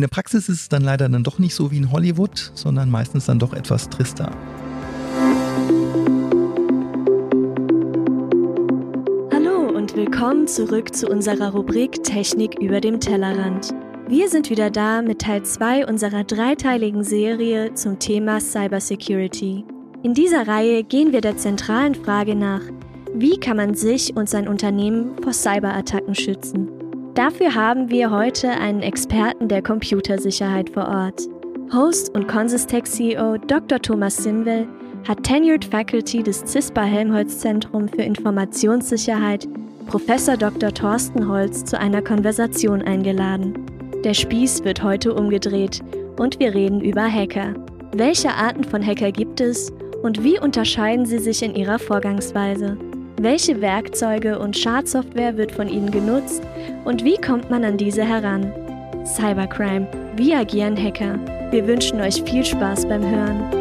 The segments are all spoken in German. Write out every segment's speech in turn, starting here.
In der Praxis ist es dann leider dann doch nicht so wie in Hollywood, sondern meistens dann doch etwas trister. Hallo und willkommen zurück zu unserer Rubrik Technik über dem Tellerrand. Wir sind wieder da mit Teil 2 unserer dreiteiligen Serie zum Thema Cybersecurity. In dieser Reihe gehen wir der zentralen Frage nach, wie kann man sich und sein Unternehmen vor Cyberattacken schützen? Dafür haben wir heute einen Experten der Computersicherheit vor Ort. Host und Consistec CEO Dr. Thomas Sinwell hat Tenured Faculty des CISPA Helmholtz Zentrum für Informationssicherheit Professor Dr. Thorsten Holz zu einer Konversation eingeladen. Der Spieß wird heute umgedreht und wir reden über Hacker. Welche Arten von Hacker gibt es und wie unterscheiden sie sich in ihrer Vorgangsweise? Welche Werkzeuge und Schadsoftware wird von ihnen genutzt und wie kommt man an diese heran? Cybercrime. Wie agieren Hacker? Wir wünschen euch viel Spaß beim Hören.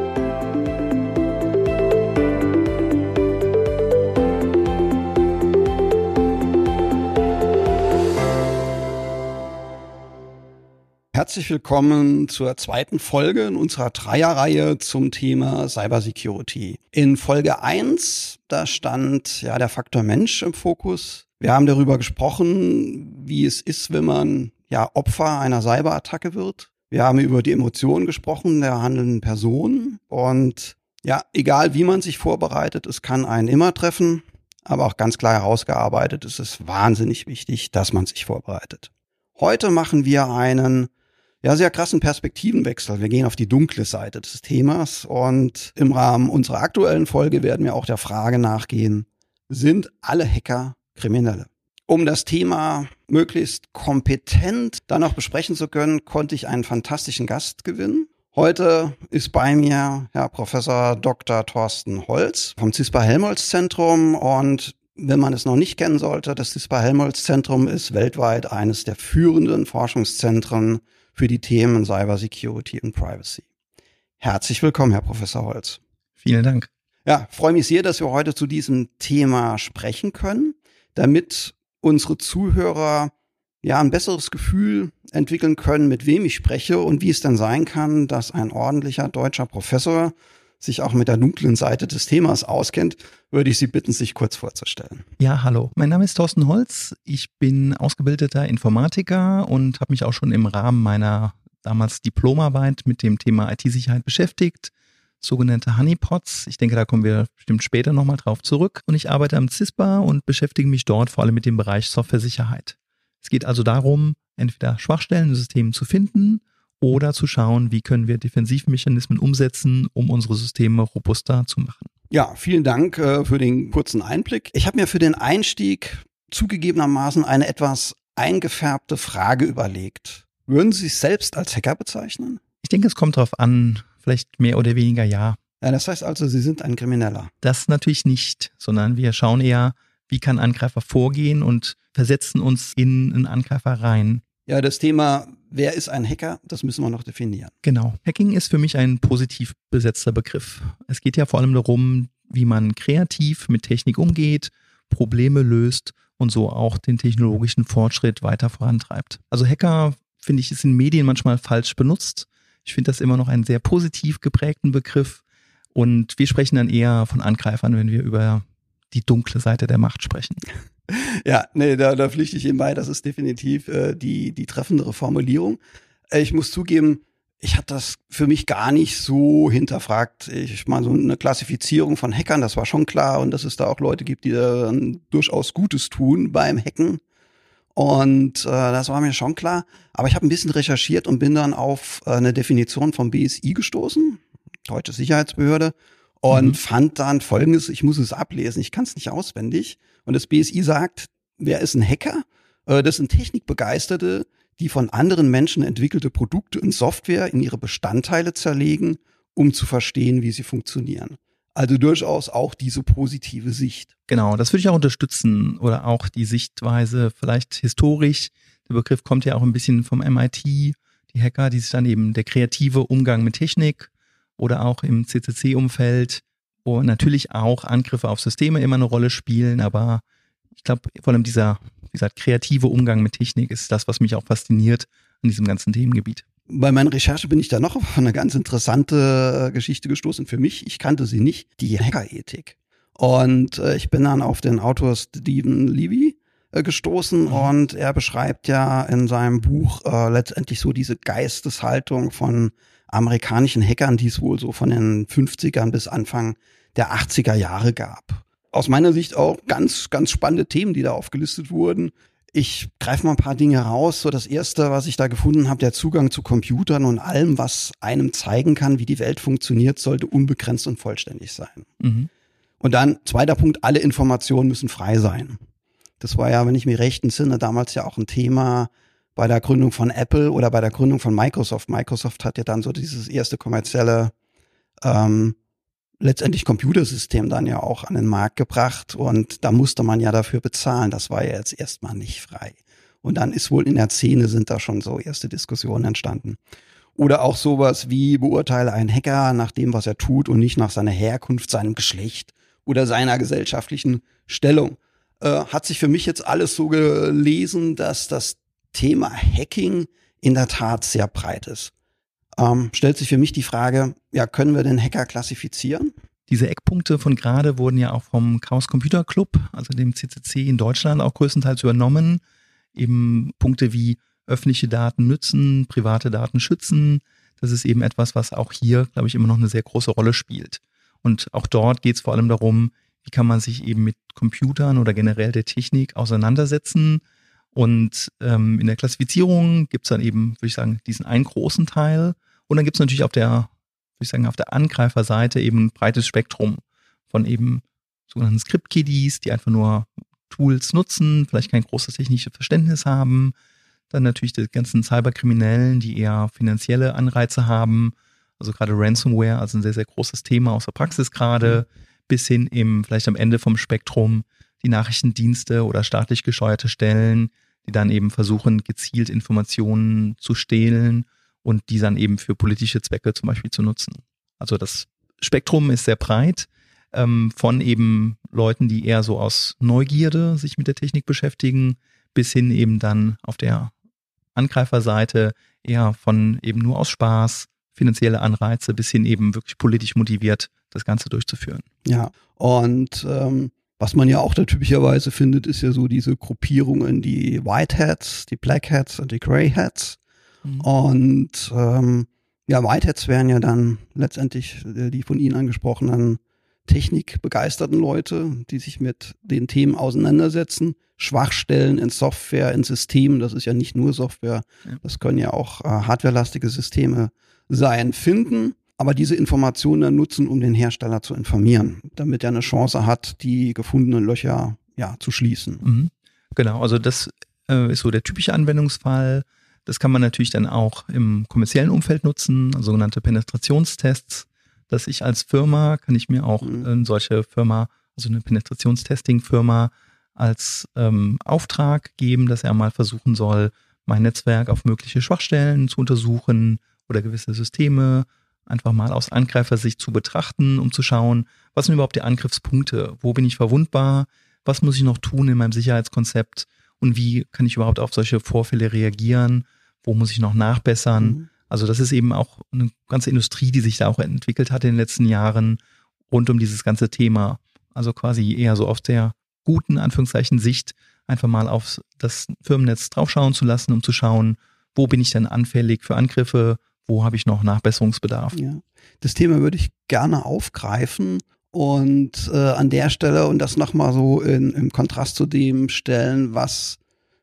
Herzlich willkommen zur zweiten Folge in unserer Dreierreihe zum Thema Cybersecurity. In Folge eins da stand ja der Faktor Mensch im Fokus. Wir haben darüber gesprochen, wie es ist, wenn man ja Opfer einer Cyberattacke wird. Wir haben über die Emotionen gesprochen der handelnden Person und ja, egal wie man sich vorbereitet, es kann einen immer treffen, aber auch ganz klar herausgearbeitet, es ist wahnsinnig wichtig, dass man sich vorbereitet. Heute machen wir einen ja, sehr krassen Perspektivenwechsel. Wir gehen auf die dunkle Seite des Themas und im Rahmen unserer aktuellen Folge werden wir auch der Frage nachgehen, sind alle Hacker Kriminelle? Um das Thema möglichst kompetent dann auch besprechen zu können, konnte ich einen fantastischen Gast gewinnen. Heute ist bei mir Herr Professor Dr. Thorsten Holz vom CISPA Helmholtz Zentrum und wenn man es noch nicht kennen sollte, das CISPA Helmholtz Zentrum ist weltweit eines der führenden Forschungszentren für die Themen Cyber Security und Privacy. Herzlich willkommen, Herr Professor Holz. Vielen Dank. Ja, freue mich sehr, dass wir heute zu diesem Thema sprechen können, damit unsere Zuhörer ja ein besseres Gefühl entwickeln können, mit wem ich spreche und wie es dann sein kann, dass ein ordentlicher deutscher Professor sich auch mit der dunklen Seite des Themas auskennt, würde ich Sie bitten, sich kurz vorzustellen. Ja, hallo. Mein Name ist Thorsten Holz. Ich bin ausgebildeter Informatiker und habe mich auch schon im Rahmen meiner damals Diplomarbeit mit dem Thema IT-Sicherheit beschäftigt, sogenannte Honeypots. Ich denke, da kommen wir bestimmt später nochmal drauf zurück. Und ich arbeite am CISPA und beschäftige mich dort vor allem mit dem Bereich Software-Sicherheit. Es geht also darum, entweder Schwachstellen im System zu finden oder zu schauen, wie können wir Defensivmechanismen umsetzen, um unsere Systeme robuster zu machen. Ja, vielen Dank äh, für den kurzen Einblick. Ich habe mir für den Einstieg zugegebenermaßen eine etwas eingefärbte Frage überlegt. Würden Sie sich selbst als Hacker bezeichnen? Ich denke, es kommt darauf an, vielleicht mehr oder weniger ja. Ja, das heißt also, Sie sind ein Krimineller. Das natürlich nicht, sondern wir schauen eher, wie kann Angreifer vorgehen und versetzen uns in einen Angreifer rein. Ja, das Thema, wer ist ein Hacker, das müssen wir noch definieren. Genau. Hacking ist für mich ein positiv besetzter Begriff. Es geht ja vor allem darum, wie man kreativ mit Technik umgeht, Probleme löst und so auch den technologischen Fortschritt weiter vorantreibt. Also Hacker, finde ich, ist in Medien manchmal falsch benutzt. Ich finde das immer noch einen sehr positiv geprägten Begriff. Und wir sprechen dann eher von Angreifern, wenn wir über die dunkle Seite der Macht sprechen. Ja, nee, da, da pflichte ich Ihnen bei. Das ist definitiv äh, die, die treffendere Formulierung. Äh, ich muss zugeben, ich habe das für mich gar nicht so hinterfragt. Ich meine, so eine Klassifizierung von Hackern, das war schon klar und dass es da auch Leute gibt, die da durchaus Gutes tun beim Hacken. Und äh, das war mir schon klar. Aber ich habe ein bisschen recherchiert und bin dann auf äh, eine Definition vom BSI gestoßen, Deutsche Sicherheitsbehörde, und mhm. fand dann folgendes, ich muss es ablesen, ich kann es nicht auswendig. Und das BSI sagt, wer ist ein Hacker? Äh, das sind Technikbegeisterte, die von anderen Menschen entwickelte Produkte und Software in ihre Bestandteile zerlegen, um zu verstehen, wie sie funktionieren. Also durchaus auch diese positive Sicht. Genau, das würde ich auch unterstützen oder auch die Sichtweise vielleicht historisch. Der Begriff kommt ja auch ein bisschen vom MIT, die Hacker, die sich dann eben der kreative Umgang mit Technik oder auch im CCC-Umfeld wo natürlich auch Angriffe auf Systeme immer eine Rolle spielen, aber ich glaube, vor allem dieser, wie gesagt, kreative Umgang mit Technik ist das, was mich auch fasziniert an diesem ganzen Themengebiet. Bei meiner Recherche bin ich da noch auf eine ganz interessante äh, Geschichte gestoßen für mich. Ich kannte sie nicht, die Hackerethik. Und äh, ich bin dann auf den Autor Stephen Levy äh, gestoßen mhm. und er beschreibt ja in seinem Buch äh, letztendlich so diese Geisteshaltung von amerikanischen Hackern, die es wohl so von den 50ern bis Anfang der 80er Jahre gab. Aus meiner Sicht auch ganz, ganz spannende Themen, die da aufgelistet wurden. Ich greife mal ein paar Dinge raus. So das erste, was ich da gefunden habe, der Zugang zu Computern und allem, was einem zeigen kann, wie die Welt funktioniert, sollte unbegrenzt und vollständig sein. Mhm. Und dann zweiter Punkt, alle Informationen müssen frei sein. Das war ja, wenn ich mich recht entsinne, damals ja auch ein Thema bei der Gründung von Apple oder bei der Gründung von Microsoft. Microsoft hat ja dann so dieses erste kommerzielle ähm, letztendlich Computersystem dann ja auch an den Markt gebracht und da musste man ja dafür bezahlen. Das war ja jetzt erstmal nicht frei. Und dann ist wohl in der Szene sind da schon so erste Diskussionen entstanden. Oder auch sowas wie beurteile einen Hacker nach dem, was er tut und nicht nach seiner Herkunft, seinem Geschlecht oder seiner gesellschaftlichen Stellung. Äh, hat sich für mich jetzt alles so gelesen, dass das Thema Hacking in der Tat sehr breit ist ähm, stellt sich für mich die Frage, ja, können wir den Hacker klassifizieren? Diese Eckpunkte von gerade wurden ja auch vom Chaos Computer Club, also dem CCC in Deutschland, auch größtenteils übernommen. Eben Punkte wie öffentliche Daten nützen, private Daten schützen. Das ist eben etwas, was auch hier, glaube ich, immer noch eine sehr große Rolle spielt. Und auch dort geht es vor allem darum, wie kann man sich eben mit Computern oder generell der Technik auseinandersetzen. Und ähm, in der Klassifizierung gibt es dann eben, würde ich sagen, diesen einen großen Teil und dann gibt es natürlich auf der, würde ich sagen, auf der Angreiferseite eben ein breites Spektrum von eben sogenannten Script-Kiddies, die einfach nur Tools nutzen, vielleicht kein großes technisches Verständnis haben. Dann natürlich die ganzen Cyberkriminellen, die eher finanzielle Anreize haben. Also gerade Ransomware, also ein sehr, sehr großes Thema aus der Praxis gerade, bis hin eben vielleicht am Ende vom Spektrum die Nachrichtendienste oder staatlich gesteuerte Stellen, die dann eben versuchen, gezielt Informationen zu stehlen und die dann eben für politische Zwecke zum Beispiel zu nutzen. Also das Spektrum ist sehr breit ähm, von eben Leuten, die eher so aus Neugierde sich mit der Technik beschäftigen, bis hin eben dann auf der Angreiferseite eher von eben nur aus Spaß, finanzielle Anreize, bis hin eben wirklich politisch motiviert, das Ganze durchzuführen. Ja, und ähm, was man ja auch da typischerweise findet, ist ja so diese Gruppierungen, die White Hats, die Black Hats und die Grey Hats. Mhm. Und ähm, ja, Whiteheads wären ja dann letztendlich äh, die von Ihnen angesprochenen technikbegeisterten Leute, die sich mit den Themen auseinandersetzen. Schwachstellen in Software, in Systemen, das ist ja nicht nur Software, das können ja auch äh, hardwarelastige Systeme sein, finden, aber diese Informationen dann nutzen, um den Hersteller zu informieren, damit er eine Chance hat, die gefundenen Löcher ja zu schließen. Mhm. Genau, also das äh, ist so der typische Anwendungsfall. Das kann man natürlich dann auch im kommerziellen Umfeld nutzen, sogenannte Penetrationstests, dass ich als Firma, kann ich mir auch mhm. eine solche Firma, also eine Penetrationstesting-Firma als ähm, Auftrag geben, dass er mal versuchen soll, mein Netzwerk auf mögliche Schwachstellen zu untersuchen oder gewisse Systeme einfach mal aus Angreifersicht zu betrachten, um zu schauen, was sind überhaupt die Angriffspunkte, wo bin ich verwundbar, was muss ich noch tun in meinem Sicherheitskonzept? Und wie kann ich überhaupt auf solche Vorfälle reagieren wo muss ich noch nachbessern. Mhm. Also das ist eben auch eine ganze Industrie, die sich da auch entwickelt hat in den letzten Jahren rund um dieses ganze Thema. Also quasi eher so auf der guten, Anführungszeichen, Sicht einfach mal auf das Firmennetz draufschauen zu lassen, um zu schauen, wo bin ich denn anfällig für Angriffe, wo habe ich noch Nachbesserungsbedarf. Ja. Das Thema würde ich gerne aufgreifen und äh, an der Stelle und das nochmal so in, im Kontrast zu dem stellen, was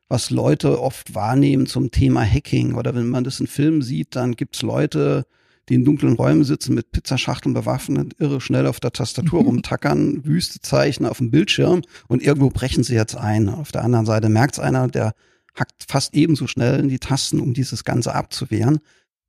was Leute oft wahrnehmen zum Thema Hacking. Oder wenn man das in Filmen sieht, dann gibt's Leute, die in dunklen Räumen sitzen, mit Pizzaschachteln bewaffnet, irre schnell auf der Tastatur rumtackern, wüste Zeichen auf dem Bildschirm und irgendwo brechen sie jetzt ein. Auf der anderen Seite merkt's einer, der hackt fast ebenso schnell in die Tasten, um dieses Ganze abzuwehren.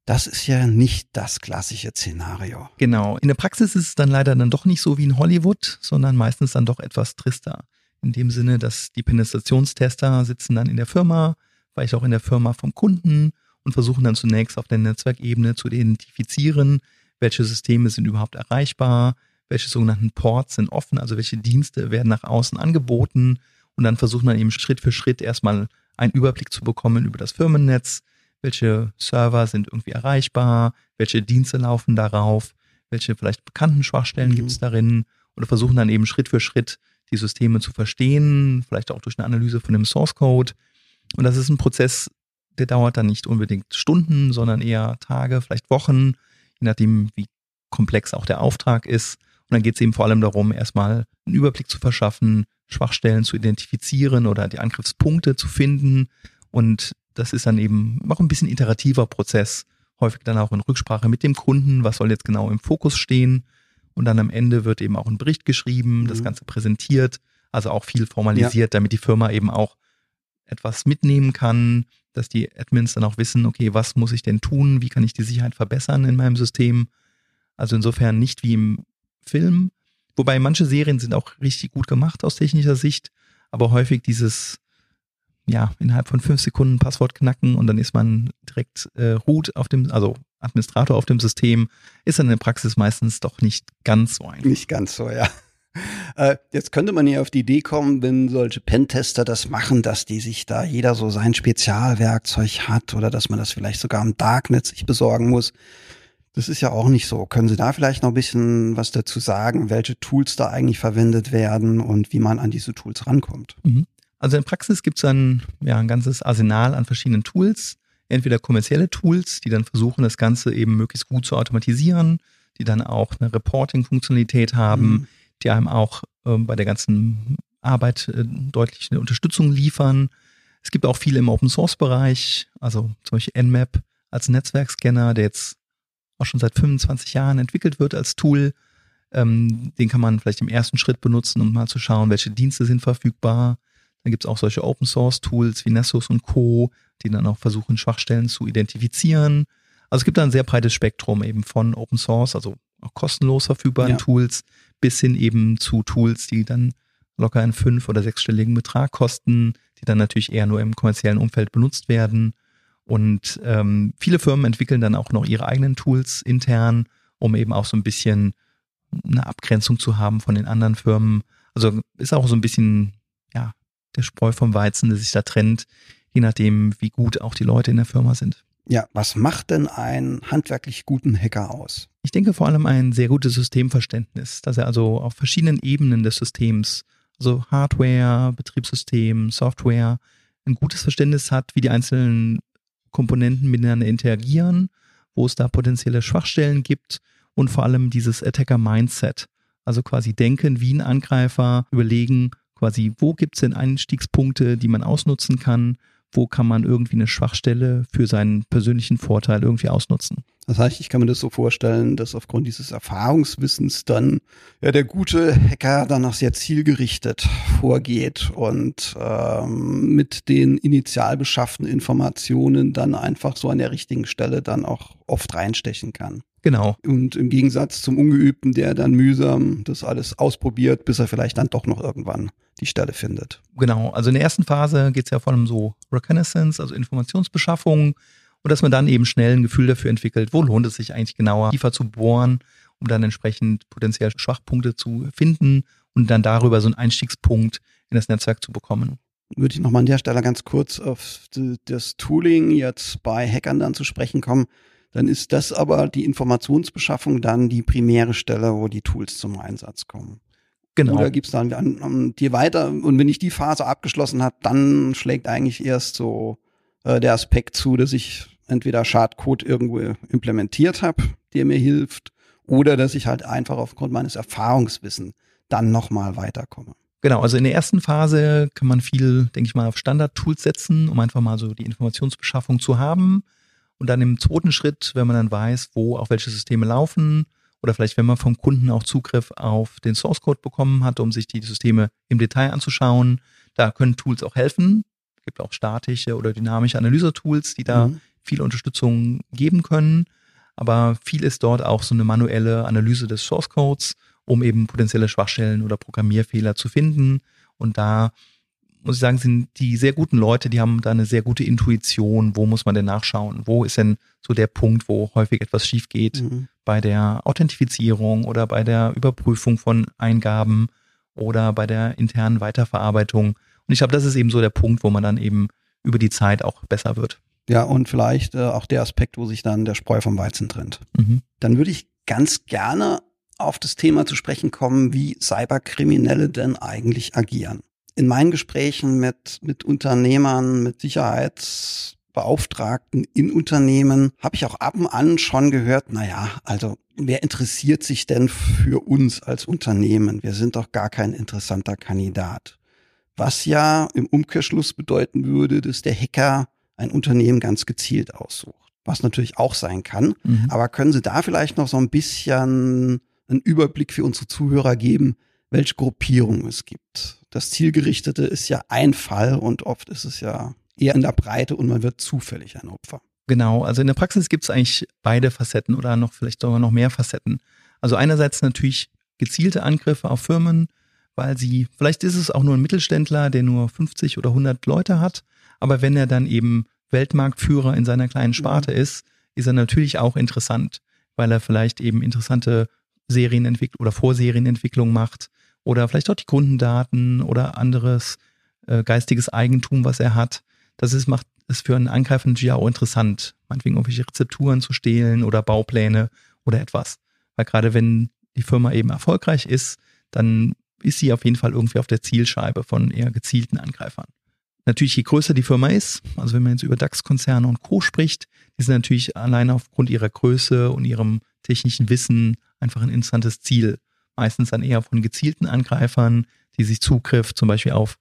Das ist ja nicht das klassische Szenario. Genau. In der Praxis ist es dann leider dann doch nicht so wie in Hollywood, sondern meistens dann doch etwas trister in dem Sinne, dass die Penetrationstester sitzen dann in der Firma, vielleicht auch in der Firma vom Kunden und versuchen dann zunächst auf der Netzwerkebene zu identifizieren, welche Systeme sind überhaupt erreichbar, welche sogenannten Ports sind offen, also welche Dienste werden nach außen angeboten und dann versuchen dann eben Schritt für Schritt erstmal einen Überblick zu bekommen über das Firmennetz, welche Server sind irgendwie erreichbar, welche Dienste laufen darauf, welche vielleicht bekannten Schwachstellen mhm. gibt es darin oder versuchen dann eben Schritt für Schritt die Systeme zu verstehen, vielleicht auch durch eine Analyse von dem Source Code. Und das ist ein Prozess, der dauert dann nicht unbedingt Stunden, sondern eher Tage, vielleicht Wochen, je nachdem, wie komplex auch der Auftrag ist. Und dann geht es eben vor allem darum, erstmal einen Überblick zu verschaffen, Schwachstellen zu identifizieren oder die Angriffspunkte zu finden. Und das ist dann eben auch ein bisschen iterativer Prozess, häufig dann auch in Rücksprache mit dem Kunden, was soll jetzt genau im Fokus stehen. Und dann am Ende wird eben auch ein Bericht geschrieben, mhm. das Ganze präsentiert, also auch viel formalisiert, ja. damit die Firma eben auch etwas mitnehmen kann, dass die Admins dann auch wissen, okay, was muss ich denn tun, wie kann ich die Sicherheit verbessern in meinem System. Also insofern nicht wie im Film, wobei manche Serien sind auch richtig gut gemacht aus technischer Sicht, aber häufig dieses, ja, innerhalb von fünf Sekunden Passwort knacken und dann ist man direkt äh, Root auf dem, also Administrator auf dem System, ist dann in der Praxis meistens doch nicht ganz so einfach. Nicht ganz so, ja. Äh, jetzt könnte man ja auf die Idee kommen, wenn solche Pentester das machen, dass die sich da jeder so sein Spezialwerkzeug hat oder dass man das vielleicht sogar im Darknet sich besorgen muss. Das ist ja auch nicht so. Können Sie da vielleicht noch ein bisschen was dazu sagen, welche Tools da eigentlich verwendet werden und wie man an diese Tools rankommt? Mhm. Also in Praxis gibt es dann ja ein ganzes Arsenal an verschiedenen Tools. Entweder kommerzielle Tools, die dann versuchen, das Ganze eben möglichst gut zu automatisieren, die dann auch eine Reporting-Funktionalität haben, mhm die einem auch ähm, bei der ganzen Arbeit äh, deutlich eine Unterstützung liefern. Es gibt auch viele im Open Source Bereich, also zum Beispiel Nmap als Netzwerkscanner, der jetzt auch schon seit 25 Jahren entwickelt wird als Tool. Ähm, den kann man vielleicht im ersten Schritt benutzen, um mal zu schauen, welche Dienste sind verfügbar. Dann gibt es auch solche Open Source Tools wie Nessus und Co., die dann auch versuchen, Schwachstellen zu identifizieren. Also es gibt da ein sehr breites Spektrum eben von Open Source, also auch kostenlos verfügbaren ja. Tools, bis hin eben zu Tools, die dann locker einen fünf- oder sechsstelligen Betrag kosten, die dann natürlich eher nur im kommerziellen Umfeld benutzt werden. Und ähm, viele Firmen entwickeln dann auch noch ihre eigenen Tools intern, um eben auch so ein bisschen eine Abgrenzung zu haben von den anderen Firmen. Also ist auch so ein bisschen, der Spreu vom Weizen, der sich da trennt, je nachdem, wie gut auch die Leute in der Firma sind. Ja, was macht denn einen handwerklich guten Hacker aus? Ich denke vor allem ein sehr gutes Systemverständnis, dass er also auf verschiedenen Ebenen des Systems, also Hardware, Betriebssystem, Software, ein gutes Verständnis hat, wie die einzelnen Komponenten miteinander interagieren, wo es da potenzielle Schwachstellen gibt und vor allem dieses Attacker-Mindset. Also quasi denken wie ein Angreifer, überlegen quasi, wo gibt es denn Einstiegspunkte, die man ausnutzen kann wo kann man irgendwie eine Schwachstelle für seinen persönlichen Vorteil irgendwie ausnutzen. Das heißt, ich kann mir das so vorstellen, dass aufgrund dieses Erfahrungswissens dann ja der gute Hacker dann auch sehr zielgerichtet vorgeht und ähm, mit den initial beschafften Informationen dann einfach so an der richtigen Stelle dann auch oft reinstechen kann. Genau. Und im Gegensatz zum Ungeübten, der dann mühsam das alles ausprobiert, bis er vielleicht dann doch noch irgendwann die Stelle findet. Genau. Also in der ersten Phase geht es ja vor allem so Reconnaissance, also Informationsbeschaffung und dass man dann eben schnell ein Gefühl dafür entwickelt, wo lohnt es sich eigentlich genauer tiefer zu bohren, um dann entsprechend potenziell Schwachpunkte zu finden und dann darüber so einen Einstiegspunkt in das Netzwerk zu bekommen. Würde ich nochmal an der Stelle ganz kurz auf das Tooling jetzt bei Hackern dann zu sprechen kommen dann ist das aber die Informationsbeschaffung dann die primäre Stelle, wo die Tools zum Einsatz kommen. Genau. Oder gibt's dann an, an dir weiter und wenn ich die Phase abgeschlossen habe, dann schlägt eigentlich erst so äh, der Aspekt zu, dass ich entweder Schadcode irgendwo implementiert habe, der mir hilft, oder dass ich halt einfach aufgrund meines Erfahrungswissen dann nochmal weiterkomme. Genau, also in der ersten Phase kann man viel, denke ich mal, auf Standard-Tools setzen, um einfach mal so die Informationsbeschaffung zu haben. Und dann im zweiten Schritt, wenn man dann weiß, wo auch welche Systeme laufen oder vielleicht wenn man vom Kunden auch Zugriff auf den Source Code bekommen hat, um sich die Systeme im Detail anzuschauen, da können Tools auch helfen. Es gibt auch statische oder dynamische Analyse-Tools, die da mhm. viel Unterstützung geben können. Aber viel ist dort auch so eine manuelle Analyse des Source Codes, um eben potenzielle Schwachstellen oder Programmierfehler zu finden. Und da muss ich sagen, sind die sehr guten Leute, die haben da eine sehr gute Intuition, wo muss man denn nachschauen, wo ist denn so der Punkt, wo häufig etwas schief geht mhm. bei der Authentifizierung oder bei der Überprüfung von Eingaben oder bei der internen Weiterverarbeitung. Und ich glaube, das ist eben so der Punkt, wo man dann eben über die Zeit auch besser wird. Ja, und vielleicht äh, auch der Aspekt, wo sich dann der Spreu vom Weizen trennt. Mhm. Dann würde ich ganz gerne auf das Thema zu sprechen kommen, wie Cyberkriminelle denn eigentlich agieren. In meinen Gesprächen mit, mit Unternehmern, mit Sicherheitsbeauftragten in Unternehmen habe ich auch ab und an schon gehört, na ja, also wer interessiert sich denn für uns als Unternehmen? Wir sind doch gar kein interessanter Kandidat. Was ja im Umkehrschluss bedeuten würde, dass der Hacker ein Unternehmen ganz gezielt aussucht. Was natürlich auch sein kann. Mhm. Aber können Sie da vielleicht noch so ein bisschen einen Überblick für unsere Zuhörer geben, welche Gruppierungen es gibt? Das Zielgerichtete ist ja ein Fall und oft ist es ja eher in der Breite und man wird zufällig ein Opfer. Genau, also in der Praxis gibt es eigentlich beide Facetten oder noch vielleicht sogar noch mehr Facetten. Also einerseits natürlich gezielte Angriffe auf Firmen, weil sie, vielleicht ist es auch nur ein Mittelständler, der nur 50 oder 100 Leute hat, aber wenn er dann eben Weltmarktführer in seiner kleinen Sparte mhm. ist, ist er natürlich auch interessant, weil er vielleicht eben interessante Serienentwicklung oder Vorserienentwicklung macht oder vielleicht auch die Kundendaten oder anderes äh, geistiges Eigentum, was er hat. Das ist, macht es für einen natürlich auch interessant, meinetwegen irgendwelche Rezepturen zu stehlen oder Baupläne oder etwas. Weil gerade wenn die Firma eben erfolgreich ist, dann ist sie auf jeden Fall irgendwie auf der Zielscheibe von eher gezielten Angreifern. Natürlich, je größer die Firma ist, also wenn man jetzt über DAX-Konzerne und Co. spricht, die sind natürlich alleine aufgrund ihrer Größe und ihrem technischen Wissen einfach ein interessantes Ziel. Meistens dann eher von gezielten Angreifern, die sich Zugriff zum Beispiel auf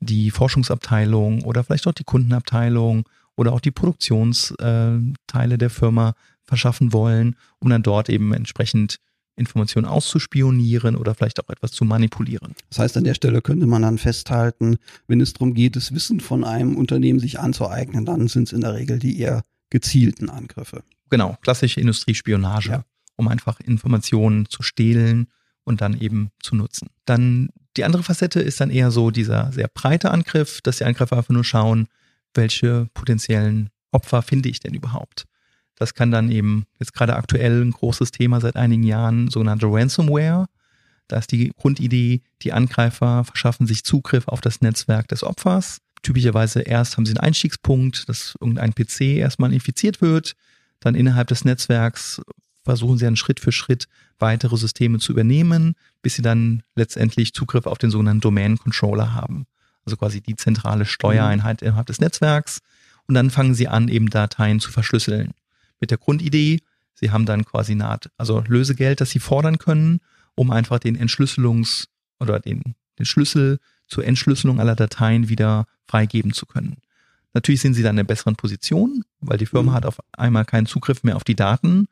die Forschungsabteilung oder vielleicht auch die Kundenabteilung oder auch die Produktionsteile der Firma verschaffen wollen, um dann dort eben entsprechend Informationen auszuspionieren oder vielleicht auch etwas zu manipulieren. Das heißt, an der Stelle könnte man dann festhalten, wenn es darum geht, das Wissen von einem Unternehmen sich anzueignen, dann sind es in der Regel die eher gezielten Angriffe. Genau, klassische Industriespionage, ja. um einfach Informationen zu stehlen und dann eben zu nutzen. Dann die andere Facette ist dann eher so dieser sehr breite Angriff, dass die Angreifer einfach nur schauen, welche potenziellen Opfer finde ich denn überhaupt? Das kann dann eben jetzt gerade aktuell ein großes Thema seit einigen Jahren, sogenannte Ransomware. Da ist die Grundidee, die Angreifer verschaffen sich Zugriff auf das Netzwerk des Opfers. Typischerweise erst haben sie einen Einstiegspunkt, dass irgendein PC erstmal infiziert wird. Dann innerhalb des Netzwerks versuchen sie dann Schritt für Schritt weitere Systeme zu übernehmen, bis sie dann letztendlich Zugriff auf den sogenannten Domain Controller haben. Also quasi die zentrale Steuereinheit innerhalb des Netzwerks. Und dann fangen sie an, eben Dateien zu verschlüsseln mit der Grundidee, sie haben dann quasi eine Art, also Lösegeld, das sie fordern können, um einfach den Entschlüsselungs- oder den, den Schlüssel zur Entschlüsselung aller Dateien wieder freigeben zu können. Natürlich sind sie dann in einer besseren Position, weil die Firma mhm. hat auf einmal keinen Zugriff mehr auf die Daten.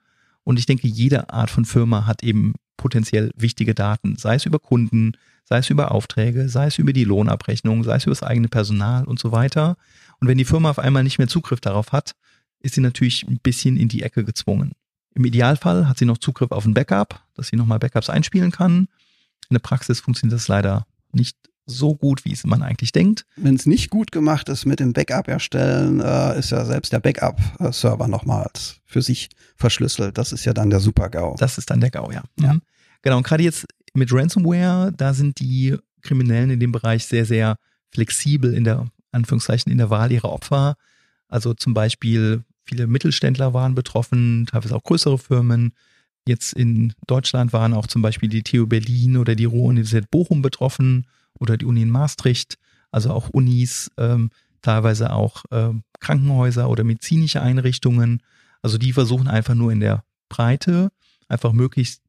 Und ich denke, jede Art von Firma hat eben potenziell wichtige Daten, sei es über Kunden, sei es über Aufträge, sei es über die Lohnabrechnung, sei es über das eigene Personal und so weiter. Und wenn die Firma auf einmal nicht mehr Zugriff darauf hat, ist sie natürlich ein bisschen in die Ecke gezwungen. Im Idealfall hat sie noch Zugriff auf ein Backup, dass sie nochmal Backups einspielen kann. In der Praxis funktioniert das leider nicht so gut, wie es man eigentlich denkt. Wenn es nicht gut gemacht ist mit dem Backup erstellen, äh, ist ja selbst der Backup-Server nochmals für sich verschlüsselt. Das ist ja dann der Super-GAU. Das ist dann der GAU, ja. ja. Mhm. Genau, und gerade jetzt mit Ransomware, da sind die Kriminellen in dem Bereich sehr, sehr flexibel in der, Anführungszeichen, in der Wahl ihrer Opfer. Also zum Beispiel viele Mittelständler waren betroffen, teilweise auch größere Firmen. Jetzt in Deutschland waren auch zum Beispiel die TU Berlin oder die Ruhr-Universität Bochum betroffen oder die Uni in Maastricht, also auch Unis, ähm, teilweise auch ähm, Krankenhäuser oder medizinische Einrichtungen. Also die versuchen einfach nur in der Breite einfach möglichst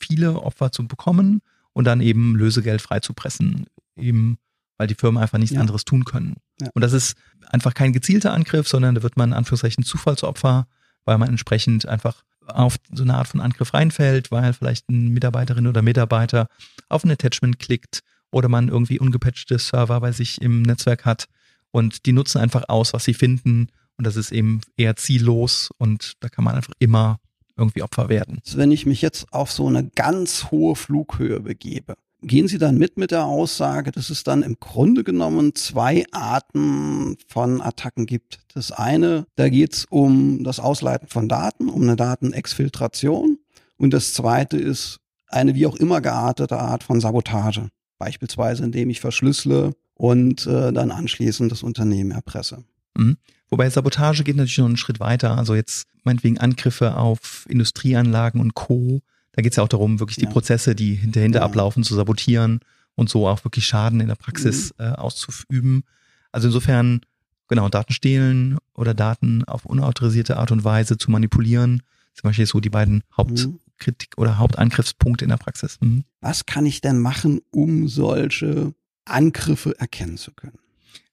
viele Opfer zu bekommen und dann eben Lösegeld freizupressen, eben weil die Firmen einfach nichts ja. anderes tun können. Ja. Und das ist einfach kein gezielter Angriff, sondern da wird man in Anführungszeichen Zufallsopfer, weil man entsprechend einfach auf so eine Art von Angriff reinfällt, weil vielleicht ein Mitarbeiterin oder Mitarbeiter auf ein Attachment klickt oder man irgendwie ungepatchte Server bei sich im Netzwerk hat und die nutzen einfach aus, was sie finden und das ist eben eher ziellos und da kann man einfach immer irgendwie Opfer werden. Wenn ich mich jetzt auf so eine ganz hohe Flughöhe begebe, gehen Sie dann mit mit der Aussage, dass es dann im Grunde genommen zwei Arten von Attacken gibt. Das eine, da geht es um das Ausleiten von Daten, um eine Datenexfiltration. Und das zweite ist eine wie auch immer geartete Art von Sabotage. Beispielsweise indem ich verschlüssele und äh, dann anschließend das Unternehmen erpresse. Mhm. Wobei Sabotage geht natürlich noch einen Schritt weiter. Also jetzt meinetwegen Angriffe auf Industrieanlagen und Co. Da geht es ja auch darum, wirklich die ja. Prozesse, die hinterhinter ja. ablaufen, zu sabotieren und so auch wirklich Schaden in der Praxis mhm. äh, auszuüben. Also insofern, genau, Daten stehlen oder Daten auf unautorisierte Art und Weise zu manipulieren, zum Beispiel so die beiden Hauptkritik mhm. oder Hauptangriffspunkte in der Praxis. Mhm. Was kann ich denn machen, um solche Angriffe erkennen zu können?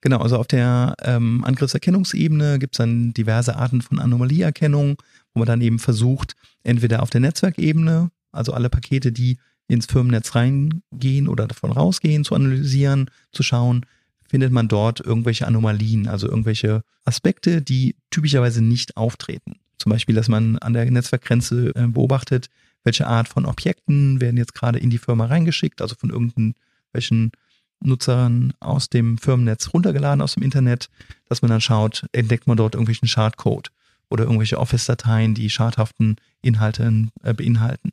Genau, also auf der ähm, Angriffserkennungsebene gibt es dann diverse Arten von Anomalieerkennung, wo man dann eben versucht, entweder auf der Netzwerkebene, also alle Pakete, die ins Firmennetz reingehen oder davon rausgehen, zu analysieren, zu schauen, findet man dort irgendwelche Anomalien, also irgendwelche Aspekte, die typischerweise nicht auftreten. Zum Beispiel, dass man an der Netzwerkgrenze äh, beobachtet, welche Art von Objekten werden jetzt gerade in die Firma reingeschickt, also von irgendwelchen Nutzern aus dem Firmennetz runtergeladen aus dem Internet, dass man dann schaut, entdeckt man dort irgendwelchen Schadcode oder irgendwelche Office-Dateien, die schadhaften Inhalte äh, beinhalten.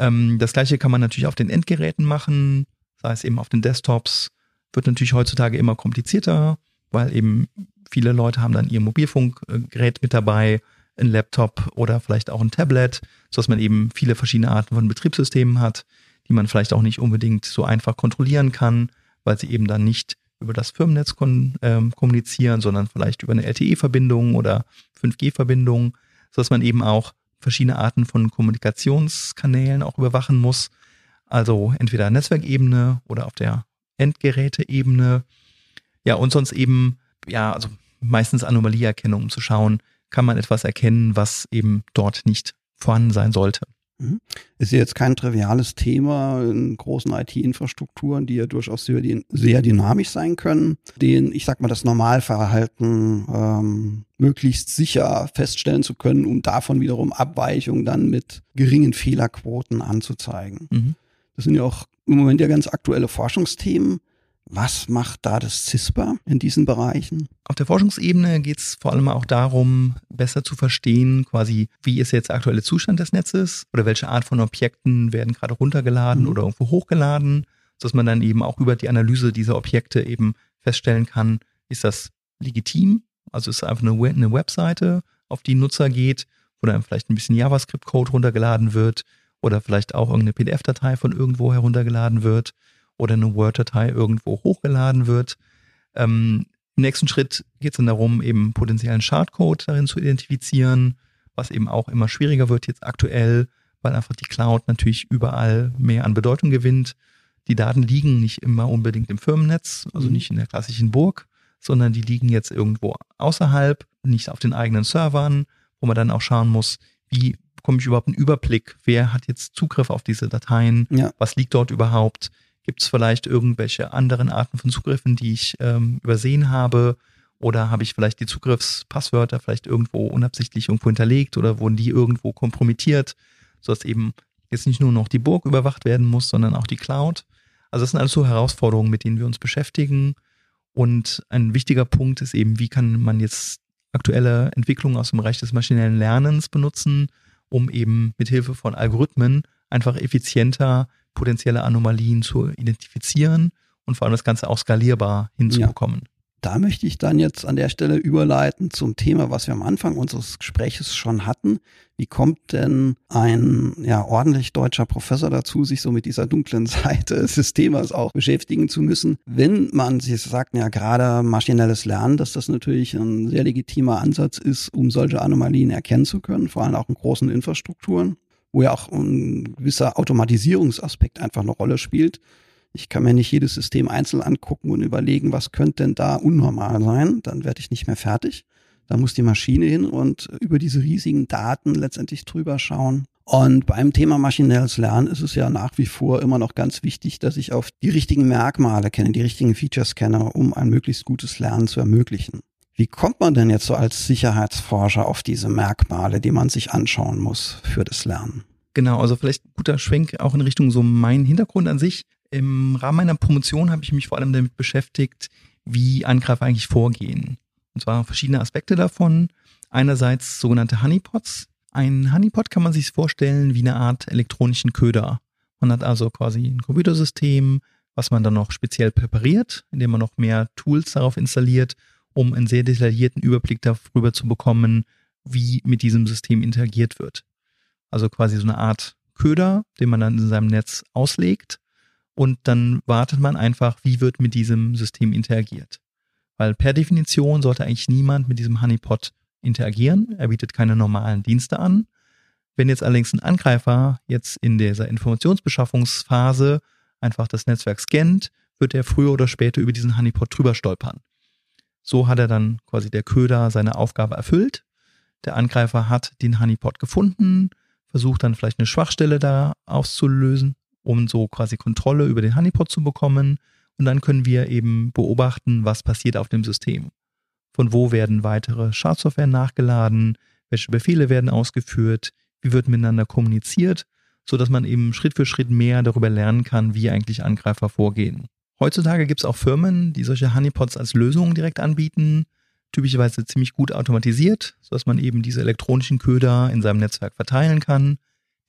Ähm, das gleiche kann man natürlich auf den Endgeräten machen, sei es eben auf den Desktops, wird natürlich heutzutage immer komplizierter, weil eben viele Leute haben dann ihr Mobilfunkgerät mit dabei, ein Laptop oder vielleicht auch ein Tablet, sodass man eben viele verschiedene Arten von Betriebssystemen hat, die man vielleicht auch nicht unbedingt so einfach kontrollieren kann, weil sie eben dann nicht über das Firmennetz ähm, kommunizieren, sondern vielleicht über eine LTE-Verbindung oder 5G-Verbindung, sodass man eben auch verschiedene Arten von Kommunikationskanälen auch überwachen muss. Also entweder Netzwerkebene oder auf der Endgeräteebene. Ja, und sonst eben, ja, also meistens Anomalieerkennung, um zu schauen, kann man etwas erkennen, was eben dort nicht vorhanden sein sollte. Mhm. Ist jetzt kein triviales Thema in großen IT-Infrastrukturen, die ja durchaus sehr, sehr, dynamisch sein können, den, ich sag mal, das Normalverhalten ähm, möglichst sicher feststellen zu können, um davon wiederum Abweichungen dann mit geringen Fehlerquoten anzuzeigen. Mhm. Das sind ja auch im Moment ja ganz aktuelle Forschungsthemen. Was macht da das CISPA in diesen Bereichen? Auf der Forschungsebene geht es vor allem auch darum, besser zu verstehen, quasi, wie ist jetzt der aktuelle Zustand des Netzes oder welche Art von Objekten werden gerade runtergeladen mhm. oder irgendwo hochgeladen, sodass man dann eben auch über die Analyse dieser Objekte eben feststellen kann, ist das legitim? Also ist es einfach eine, eine Webseite, auf die ein Nutzer geht, wo dann vielleicht ein bisschen JavaScript-Code runtergeladen wird oder vielleicht auch irgendeine PDF-Datei von irgendwo heruntergeladen wird oder eine Word-Datei irgendwo hochgeladen wird. Ähm, Im nächsten Schritt geht es dann darum, eben potenziellen Schadcode darin zu identifizieren, was eben auch immer schwieriger wird jetzt aktuell, weil einfach die Cloud natürlich überall mehr an Bedeutung gewinnt. Die Daten liegen nicht immer unbedingt im Firmennetz, also mhm. nicht in der klassischen Burg, sondern die liegen jetzt irgendwo außerhalb, nicht auf den eigenen Servern, wo man dann auch schauen muss, wie bekomme ich überhaupt einen Überblick, wer hat jetzt Zugriff auf diese Dateien, ja. was liegt dort überhaupt, Gibt es vielleicht irgendwelche anderen Arten von Zugriffen, die ich ähm, übersehen habe? Oder habe ich vielleicht die Zugriffspasswörter vielleicht irgendwo unabsichtlich irgendwo hinterlegt oder wurden die irgendwo kompromittiert, sodass eben jetzt nicht nur noch die Burg überwacht werden muss, sondern auch die Cloud. Also das sind alles so Herausforderungen, mit denen wir uns beschäftigen. Und ein wichtiger Punkt ist eben, wie kann man jetzt aktuelle Entwicklungen aus dem Bereich des maschinellen Lernens benutzen, um eben mit Hilfe von Algorithmen einfach effizienter potenzielle Anomalien zu identifizieren und vor allem das Ganze auch skalierbar hinzubekommen. Ja. Da möchte ich dann jetzt an der Stelle überleiten zum Thema, was wir am Anfang unseres Gespräches schon hatten. Wie kommt denn ein ja, ordentlich deutscher Professor dazu, sich so mit dieser dunklen Seite des Themas auch beschäftigen zu müssen? Wenn man, Sie sagten ja gerade maschinelles Lernen, dass das natürlich ein sehr legitimer Ansatz ist, um solche Anomalien erkennen zu können, vor allem auch in großen Infrastrukturen wo ja auch ein gewisser Automatisierungsaspekt einfach eine Rolle spielt. Ich kann mir nicht jedes System einzeln angucken und überlegen, was könnte denn da unnormal sein. Dann werde ich nicht mehr fertig. Da muss die Maschine hin und über diese riesigen Daten letztendlich drüber schauen. Und beim Thema maschinelles Lernen ist es ja nach wie vor immer noch ganz wichtig, dass ich auf die richtigen Merkmale kenne, die richtigen Features kenne, um ein möglichst gutes Lernen zu ermöglichen. Wie kommt man denn jetzt so als Sicherheitsforscher auf diese Merkmale, die man sich anschauen muss für das Lernen? Genau, also vielleicht ein guter Schwenk auch in Richtung so mein Hintergrund an sich. Im Rahmen meiner Promotion habe ich mich vor allem damit beschäftigt, wie Angreifer eigentlich vorgehen. Und zwar verschiedene Aspekte davon. Einerseits sogenannte Honeypots. Ein Honeypot kann man sich vorstellen wie eine Art elektronischen Köder. Man hat also quasi ein Computersystem, was man dann noch speziell präpariert, indem man noch mehr Tools darauf installiert um einen sehr detaillierten Überblick darüber zu bekommen, wie mit diesem System interagiert wird. Also quasi so eine Art Köder, den man dann in seinem Netz auslegt und dann wartet man einfach, wie wird mit diesem System interagiert. Weil per Definition sollte eigentlich niemand mit diesem Honeypot interagieren. Er bietet keine normalen Dienste an. Wenn jetzt allerdings ein Angreifer jetzt in dieser Informationsbeschaffungsphase einfach das Netzwerk scannt, wird er früher oder später über diesen Honeypot drüber stolpern. So hat er dann quasi der Köder seine Aufgabe erfüllt. Der Angreifer hat den Honeypot gefunden, versucht dann vielleicht eine Schwachstelle da auszulösen, um so quasi Kontrolle über den Honeypot zu bekommen. Und dann können wir eben beobachten, was passiert auf dem System. Von wo werden weitere Schadsoftware nachgeladen, welche Befehle werden ausgeführt, wie wird miteinander kommuniziert, so dass man eben Schritt für Schritt mehr darüber lernen kann, wie eigentlich Angreifer vorgehen. Heutzutage gibt es auch Firmen, die solche Honeypots als Lösung direkt anbieten, typischerweise ziemlich gut automatisiert, sodass man eben diese elektronischen Köder in seinem Netzwerk verteilen kann.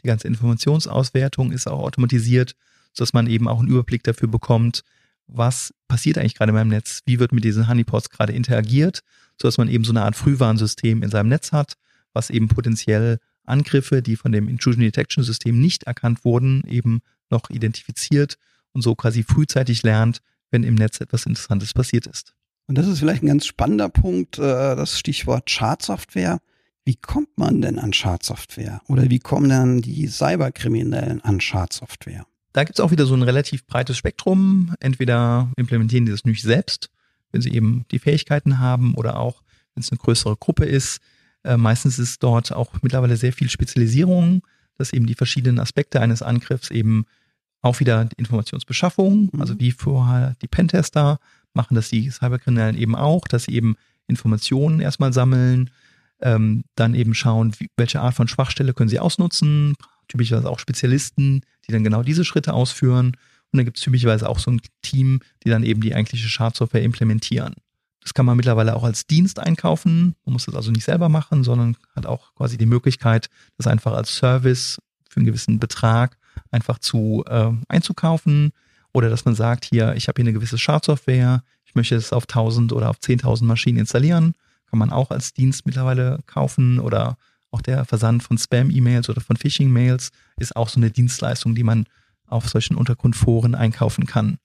Die ganze Informationsauswertung ist auch automatisiert, sodass man eben auch einen Überblick dafür bekommt, was passiert eigentlich gerade in meinem Netz, wie wird mit diesen Honeypots gerade interagiert, sodass man eben so eine Art Frühwarnsystem in seinem Netz hat, was eben potenziell Angriffe, die von dem Intrusion Detection System nicht erkannt wurden, eben noch identifiziert und so quasi frühzeitig lernt, wenn im Netz etwas Interessantes passiert ist. Und das ist vielleicht ein ganz spannender Punkt, äh, das Stichwort Schadsoftware. Wie kommt man denn an Schadsoftware? Oder wie kommen dann die Cyberkriminellen an Schadsoftware? Da gibt es auch wieder so ein relativ breites Spektrum. Entweder implementieren die das nicht selbst, wenn sie eben die Fähigkeiten haben, oder auch, wenn es eine größere Gruppe ist. Äh, meistens ist dort auch mittlerweile sehr viel Spezialisierung, dass eben die verschiedenen Aspekte eines Angriffs eben auch wieder Informationsbeschaffung, mhm. also wie vorher die Pentester machen das die Cyberkriminellen eben auch, dass sie eben Informationen erstmal sammeln, ähm, dann eben schauen, wie, welche Art von Schwachstelle können sie ausnutzen, typischerweise auch Spezialisten, die dann genau diese Schritte ausführen. Und dann gibt es typischerweise auch so ein Team, die dann eben die eigentliche Schadsoftware implementieren. Das kann man mittlerweile auch als Dienst einkaufen. Man muss das also nicht selber machen, sondern hat auch quasi die Möglichkeit, das einfach als Service für einen gewissen Betrag einfach zu äh, einzukaufen. Oder dass man sagt, hier, ich habe hier eine gewisse Schadsoftware, ich möchte es auf 1000 oder auf 10.000 Maschinen installieren. Kann man auch als Dienst mittlerweile kaufen oder auch der Versand von Spam-E-Mails oder von Phishing-Mails ist auch so eine Dienstleistung, die man auf solchen Untergrundforen einkaufen kann.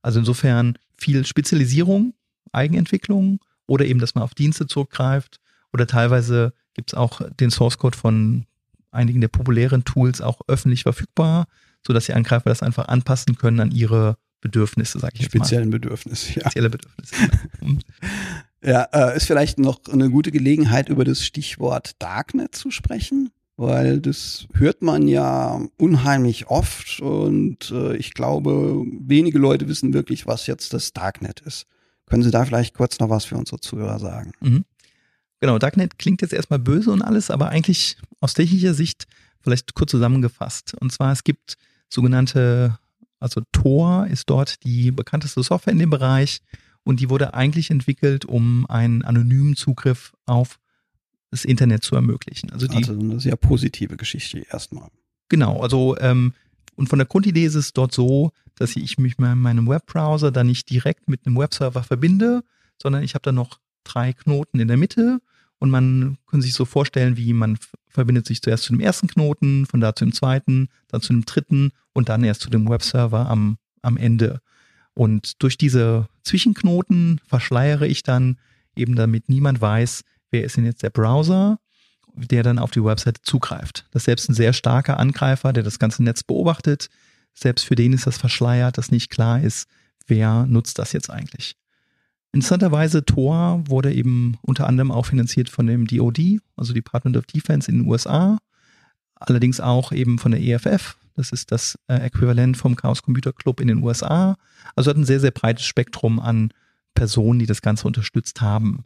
Also insofern viel Spezialisierung, Eigenentwicklung oder eben, dass man auf Dienste zurückgreift oder teilweise gibt es auch den Source Code von einigen der populären Tools auch öffentlich verfügbar, sodass die Angreifer das einfach anpassen können an ihre Bedürfnisse, sag ich Speziellen mal. Bedürfnisse, ja. Spezielle Bedürfnisse. Genau. ja, äh, ist vielleicht noch eine gute Gelegenheit, über das Stichwort Darknet zu sprechen, weil das hört man ja unheimlich oft und äh, ich glaube, wenige Leute wissen wirklich, was jetzt das Darknet ist. Können Sie da vielleicht kurz noch was für unsere Zuhörer sagen? Mhm. Genau, Darknet klingt jetzt erstmal böse und alles, aber eigentlich aus technischer Sicht vielleicht kurz zusammengefasst. Und zwar, es gibt sogenannte also Tor ist dort die bekannteste Software in dem Bereich und die wurde eigentlich entwickelt, um einen anonymen Zugriff auf das Internet zu ermöglichen. Also, die, also eine sehr positive Geschichte erstmal. Genau, also ähm, und von der Grundidee ist es dort so, dass ich mich mit meinem Webbrowser dann nicht direkt mit einem Webserver verbinde, sondern ich habe dann noch drei Knoten in der Mitte und man kann sich so vorstellen, wie man verbindet sich zuerst zu dem ersten Knoten, von da zu dem zweiten, dann zu dem dritten und dann erst zu dem Webserver am, am Ende. Und durch diese Zwischenknoten verschleiere ich dann eben, damit niemand weiß, wer ist denn jetzt der Browser, der dann auf die Website zugreift. Das ist selbst ein sehr starker Angreifer, der das ganze Netz beobachtet. Selbst für den ist das verschleiert, dass nicht klar ist, wer nutzt das jetzt eigentlich. Interessanterweise Tor wurde eben unter anderem auch finanziert von dem DoD, also Department of Defense in den USA, allerdings auch eben von der EFF, das ist das äh, Äquivalent vom Chaos Computer Club in den USA. Also hat ein sehr, sehr breites Spektrum an Personen, die das Ganze unterstützt haben.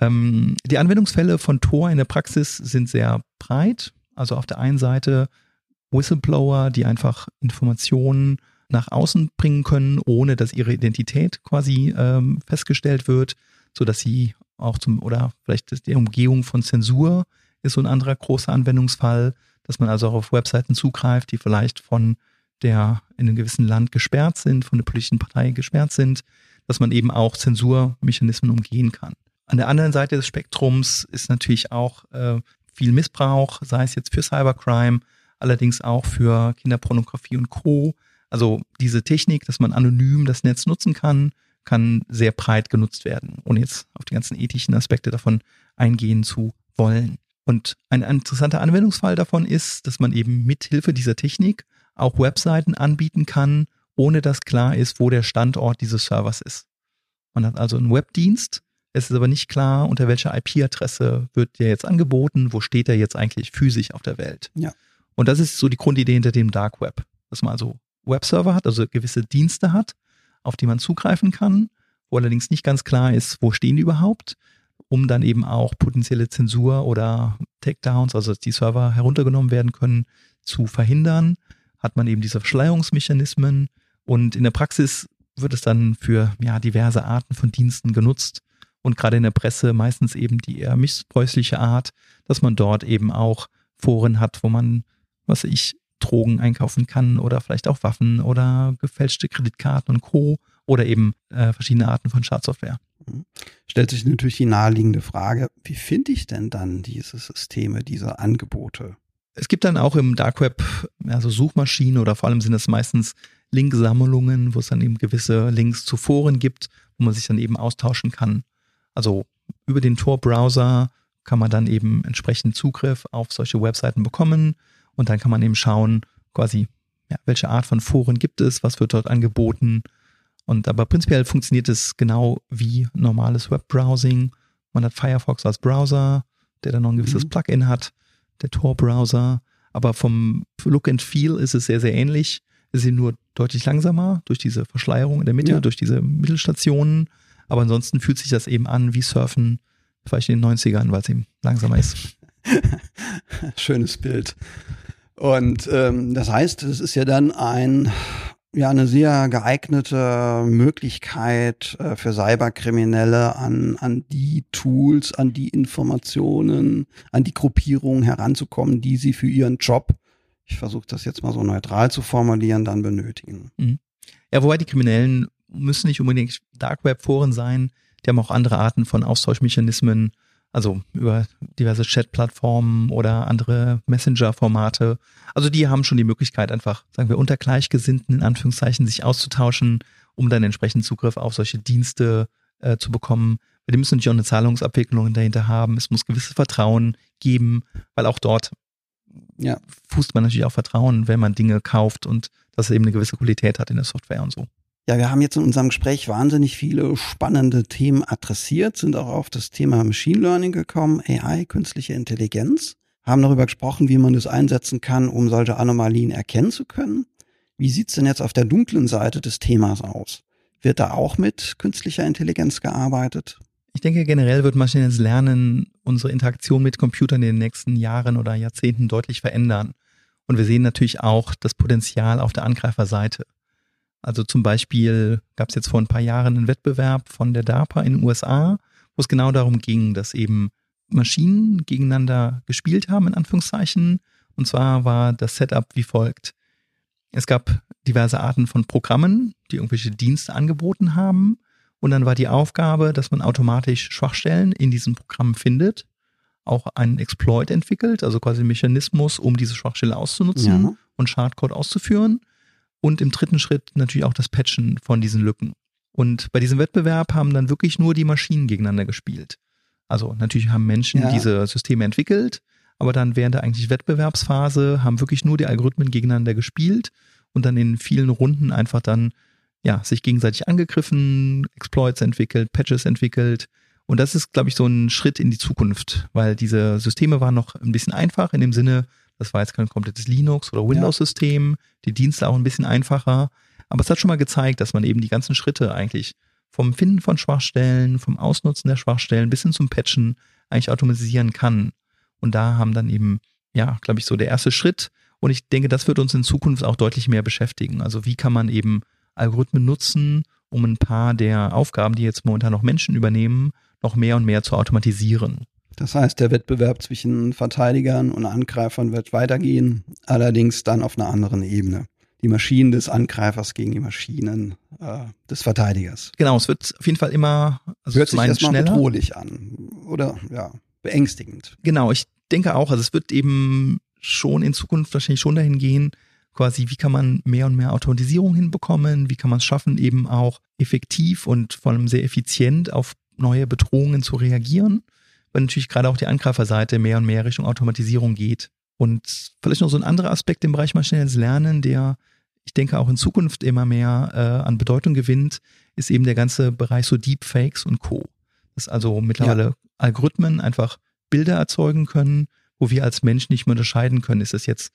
Ähm, die Anwendungsfälle von Tor in der Praxis sind sehr breit. Also auf der einen Seite Whistleblower, die einfach Informationen nach außen bringen können, ohne dass ihre Identität quasi ähm, festgestellt wird, so dass sie auch zum, oder vielleicht die Umgehung von Zensur ist so ein anderer großer Anwendungsfall, dass man also auch auf Webseiten zugreift, die vielleicht von der in einem gewissen Land gesperrt sind, von der politischen Partei gesperrt sind, dass man eben auch Zensurmechanismen umgehen kann. An der anderen Seite des Spektrums ist natürlich auch äh, viel Missbrauch, sei es jetzt für Cybercrime, allerdings auch für Kinderpornografie und Co. Also diese Technik, dass man anonym das Netz nutzen kann, kann sehr breit genutzt werden, ohne jetzt auf die ganzen ethischen Aspekte davon eingehen zu wollen. Und ein interessanter Anwendungsfall davon ist, dass man eben mit Hilfe dieser Technik auch Webseiten anbieten kann, ohne dass klar ist, wo der Standort dieses Servers ist. Man hat also einen Webdienst, es ist aber nicht klar, unter welcher IP-Adresse wird der jetzt angeboten, wo steht er jetzt eigentlich physisch auf der Welt. Ja. Und das ist so die Grundidee hinter dem Dark Web, dass man also Webserver hat, also gewisse Dienste hat, auf die man zugreifen kann, wo allerdings nicht ganz klar ist, wo stehen die überhaupt, um dann eben auch potenzielle Zensur oder Takedowns, also dass die Server heruntergenommen werden können, zu verhindern, hat man eben diese Verschleierungsmechanismen und in der Praxis wird es dann für ja, diverse Arten von Diensten genutzt und gerade in der Presse meistens eben die eher missbräuchliche Art, dass man dort eben auch Foren hat, wo man, was ich, Drogen einkaufen kann oder vielleicht auch Waffen oder gefälschte Kreditkarten und Co. oder eben äh, verschiedene Arten von Schadsoftware. Mhm. Stellt sich natürlich die naheliegende Frage, wie finde ich denn dann diese Systeme, diese Angebote? Es gibt dann auch im Dark Web also Suchmaschinen oder vor allem sind es meistens Linksammlungen, wo es dann eben gewisse Links zu Foren gibt, wo man sich dann eben austauschen kann. Also über den Tor-Browser kann man dann eben entsprechend Zugriff auf solche Webseiten bekommen und dann kann man eben schauen, quasi, ja, welche Art von Foren gibt es, was wird dort angeboten. Und aber prinzipiell funktioniert es genau wie normales Webbrowsing. Man hat Firefox als Browser, der dann noch ein gewisses mhm. Plugin hat, der Tor-Browser. Aber vom Look and Feel ist es sehr, sehr ähnlich. Es ist nur deutlich langsamer durch diese Verschleierung in der Mitte, ja. durch diese Mittelstationen. Aber ansonsten fühlt sich das eben an wie Surfen, vielleicht in den 90ern, weil es eben langsamer ist. Schönes Bild. Und ähm, das heißt, es ist ja dann ein ja eine sehr geeignete Möglichkeit äh, für Cyberkriminelle an an die Tools, an die Informationen, an die Gruppierungen heranzukommen, die sie für ihren Job, ich versuche das jetzt mal so neutral zu formulieren, dann benötigen. Mhm. Ja, wobei die Kriminellen müssen nicht unbedingt Dark Web Foren sein, die haben auch andere Arten von Austauschmechanismen also über diverse Chat-Plattformen oder andere Messenger-Formate. Also die haben schon die Möglichkeit, einfach, sagen wir, unter Gleichgesinnten in Anführungszeichen sich auszutauschen, um dann entsprechend Zugriff auf solche Dienste äh, zu bekommen. Die müssen natürlich auch eine Zahlungsabwicklung dahinter haben. Es muss gewisses Vertrauen geben, weil auch dort ja. fußt man natürlich auch Vertrauen, wenn man Dinge kauft und dass es eben eine gewisse Qualität hat in der Software und so. Ja, wir haben jetzt in unserem Gespräch wahnsinnig viele spannende Themen adressiert, sind auch auf das Thema Machine Learning gekommen, AI, künstliche Intelligenz, haben darüber gesprochen, wie man das einsetzen kann, um solche Anomalien erkennen zu können. Wie sieht's denn jetzt auf der dunklen Seite des Themas aus? Wird da auch mit künstlicher Intelligenz gearbeitet? Ich denke, generell wird maschinelles Lernen unsere Interaktion mit Computern in den nächsten Jahren oder Jahrzehnten deutlich verändern. Und wir sehen natürlich auch das Potenzial auf der Angreiferseite. Also zum Beispiel gab es jetzt vor ein paar Jahren einen Wettbewerb von der DARPA in den USA, wo es genau darum ging, dass eben Maschinen gegeneinander gespielt haben, in Anführungszeichen. Und zwar war das Setup wie folgt. Es gab diverse Arten von Programmen, die irgendwelche Dienste angeboten haben. Und dann war die Aufgabe, dass man automatisch Schwachstellen in diesem Programm findet, auch einen Exploit entwickelt, also quasi einen Mechanismus, um diese Schwachstelle auszunutzen ja. und Schadcode auszuführen und im dritten Schritt natürlich auch das Patchen von diesen Lücken. Und bei diesem Wettbewerb haben dann wirklich nur die Maschinen gegeneinander gespielt. Also natürlich haben Menschen ja. diese Systeme entwickelt, aber dann während der eigentlich Wettbewerbsphase haben wirklich nur die Algorithmen gegeneinander gespielt und dann in vielen Runden einfach dann ja sich gegenseitig angegriffen, Exploits entwickelt, Patches entwickelt. Und das ist, glaube ich, so ein Schritt in die Zukunft, weil diese Systeme waren noch ein bisschen einfach in dem Sinne, das war jetzt kein komplettes Linux- oder Windows-System, die Dienste auch ein bisschen einfacher. Aber es hat schon mal gezeigt, dass man eben die ganzen Schritte eigentlich vom Finden von Schwachstellen, vom Ausnutzen der Schwachstellen bis hin zum Patchen eigentlich automatisieren kann. Und da haben dann eben, ja, glaube ich, so der erste Schritt. Und ich denke, das wird uns in Zukunft auch deutlich mehr beschäftigen. Also wie kann man eben Algorithmen nutzen, um ein paar der Aufgaben, die jetzt momentan noch Menschen übernehmen, noch mehr und mehr zu automatisieren. Das heißt, der Wettbewerb zwischen Verteidigern und Angreifern wird weitergehen, allerdings dann auf einer anderen Ebene. die Maschinen des Angreifers gegen die Maschinen äh, des Verteidigers. Genau, es wird auf jeden Fall immer also hört sich erstmal schneller. bedrohlich an oder ja beängstigend. Genau, ich denke auch, also es wird eben schon in Zukunft wahrscheinlich schon dahin gehen, quasi, wie kann man mehr und mehr Automatisierung hinbekommen, wie kann man es schaffen, eben auch effektiv und vor allem sehr effizient auf neue Bedrohungen zu reagieren, weil natürlich gerade auch die Angreiferseite mehr und mehr Richtung Automatisierung geht. Und vielleicht noch so ein anderer Aspekt im Bereich maschinelles Lernen, der ich denke auch in Zukunft immer mehr äh, an Bedeutung gewinnt, ist eben der ganze Bereich so Deepfakes und Co. Dass also mittlerweile ja. Algorithmen einfach Bilder erzeugen können, wo wir als Mensch nicht mehr unterscheiden können, ist das jetzt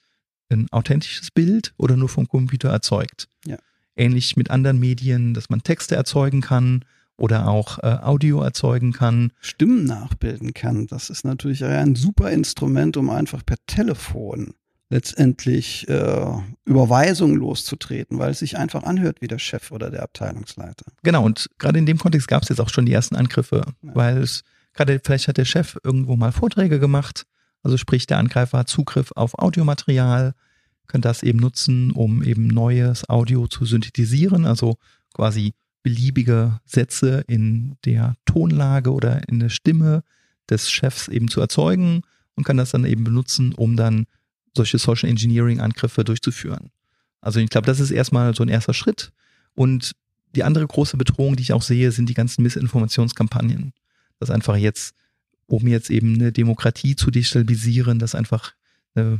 ein authentisches Bild oder nur vom Computer erzeugt. Ja. Ähnlich mit anderen Medien, dass man Texte erzeugen kann oder auch äh, Audio erzeugen kann. Stimmen nachbilden kann. Das ist natürlich ein super Instrument, um einfach per Telefon letztendlich äh, Überweisungen loszutreten, weil es sich einfach anhört wie der Chef oder der Abteilungsleiter. Genau, und gerade in dem Kontext gab es jetzt auch schon die ersten Angriffe, ja. weil es gerade vielleicht hat der Chef irgendwo mal Vorträge gemacht also sprich, der Angreifer hat Zugriff auf Audiomaterial, kann das eben nutzen, um eben neues Audio zu synthetisieren, also quasi beliebige Sätze in der Tonlage oder in der Stimme des Chefs eben zu erzeugen und kann das dann eben benutzen, um dann solche Social Engineering Angriffe durchzuführen. Also ich glaube, das ist erstmal so ein erster Schritt. Und die andere große Bedrohung, die ich auch sehe, sind die ganzen Missinformationskampagnen. Dass einfach jetzt um jetzt eben eine Demokratie zu destabilisieren, dass einfach äh,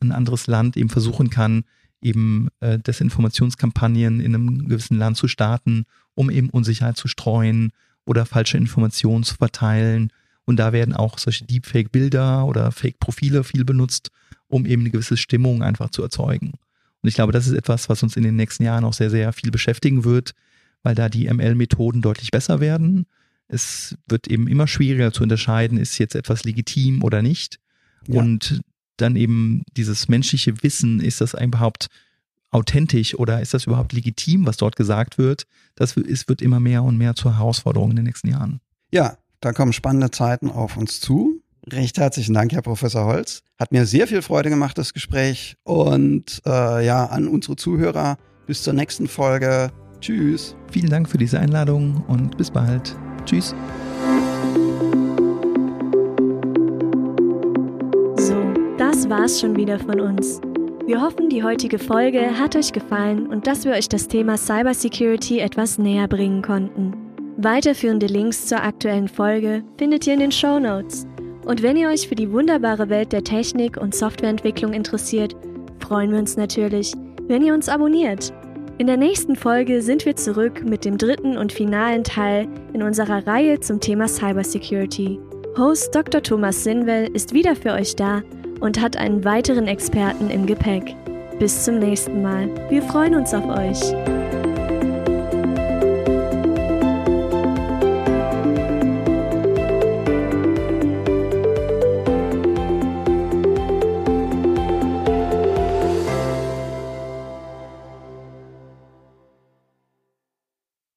ein anderes Land eben versuchen kann, eben äh, Desinformationskampagnen in einem gewissen Land zu starten, um eben Unsicherheit zu streuen oder falsche Informationen zu verteilen. Und da werden auch solche Deepfake-Bilder oder Fake-Profile viel benutzt, um eben eine gewisse Stimmung einfach zu erzeugen. Und ich glaube, das ist etwas, was uns in den nächsten Jahren auch sehr, sehr viel beschäftigen wird, weil da die ML-Methoden deutlich besser werden es wird eben immer schwieriger zu unterscheiden, ist jetzt etwas legitim oder nicht. Ja. Und dann eben dieses menschliche Wissen, ist das überhaupt authentisch oder ist das überhaupt legitim, was dort gesagt wird? Das ist, wird immer mehr und mehr zur Herausforderung in den nächsten Jahren. Ja, da kommen spannende Zeiten auf uns zu. Recht herzlichen Dank, Herr Professor Holz. Hat mir sehr viel Freude gemacht, das Gespräch. Und äh, ja, an unsere Zuhörer, bis zur nächsten Folge. Tschüss. Vielen Dank für diese Einladung und bis bald. Tschüss. War's schon wieder von uns. Wir hoffen, die heutige Folge hat euch gefallen und dass wir euch das Thema Cybersecurity etwas näher bringen konnten. Weiterführende Links zur aktuellen Folge findet ihr in den Show Notes. Und wenn ihr euch für die wunderbare Welt der Technik und Softwareentwicklung interessiert, freuen wir uns natürlich, wenn ihr uns abonniert. In der nächsten Folge sind wir zurück mit dem dritten und finalen Teil in unserer Reihe zum Thema Cybersecurity. Host Dr. Thomas Sinwell ist wieder für euch da und hat einen weiteren Experten im Gepäck. Bis zum nächsten Mal. Wir freuen uns auf euch.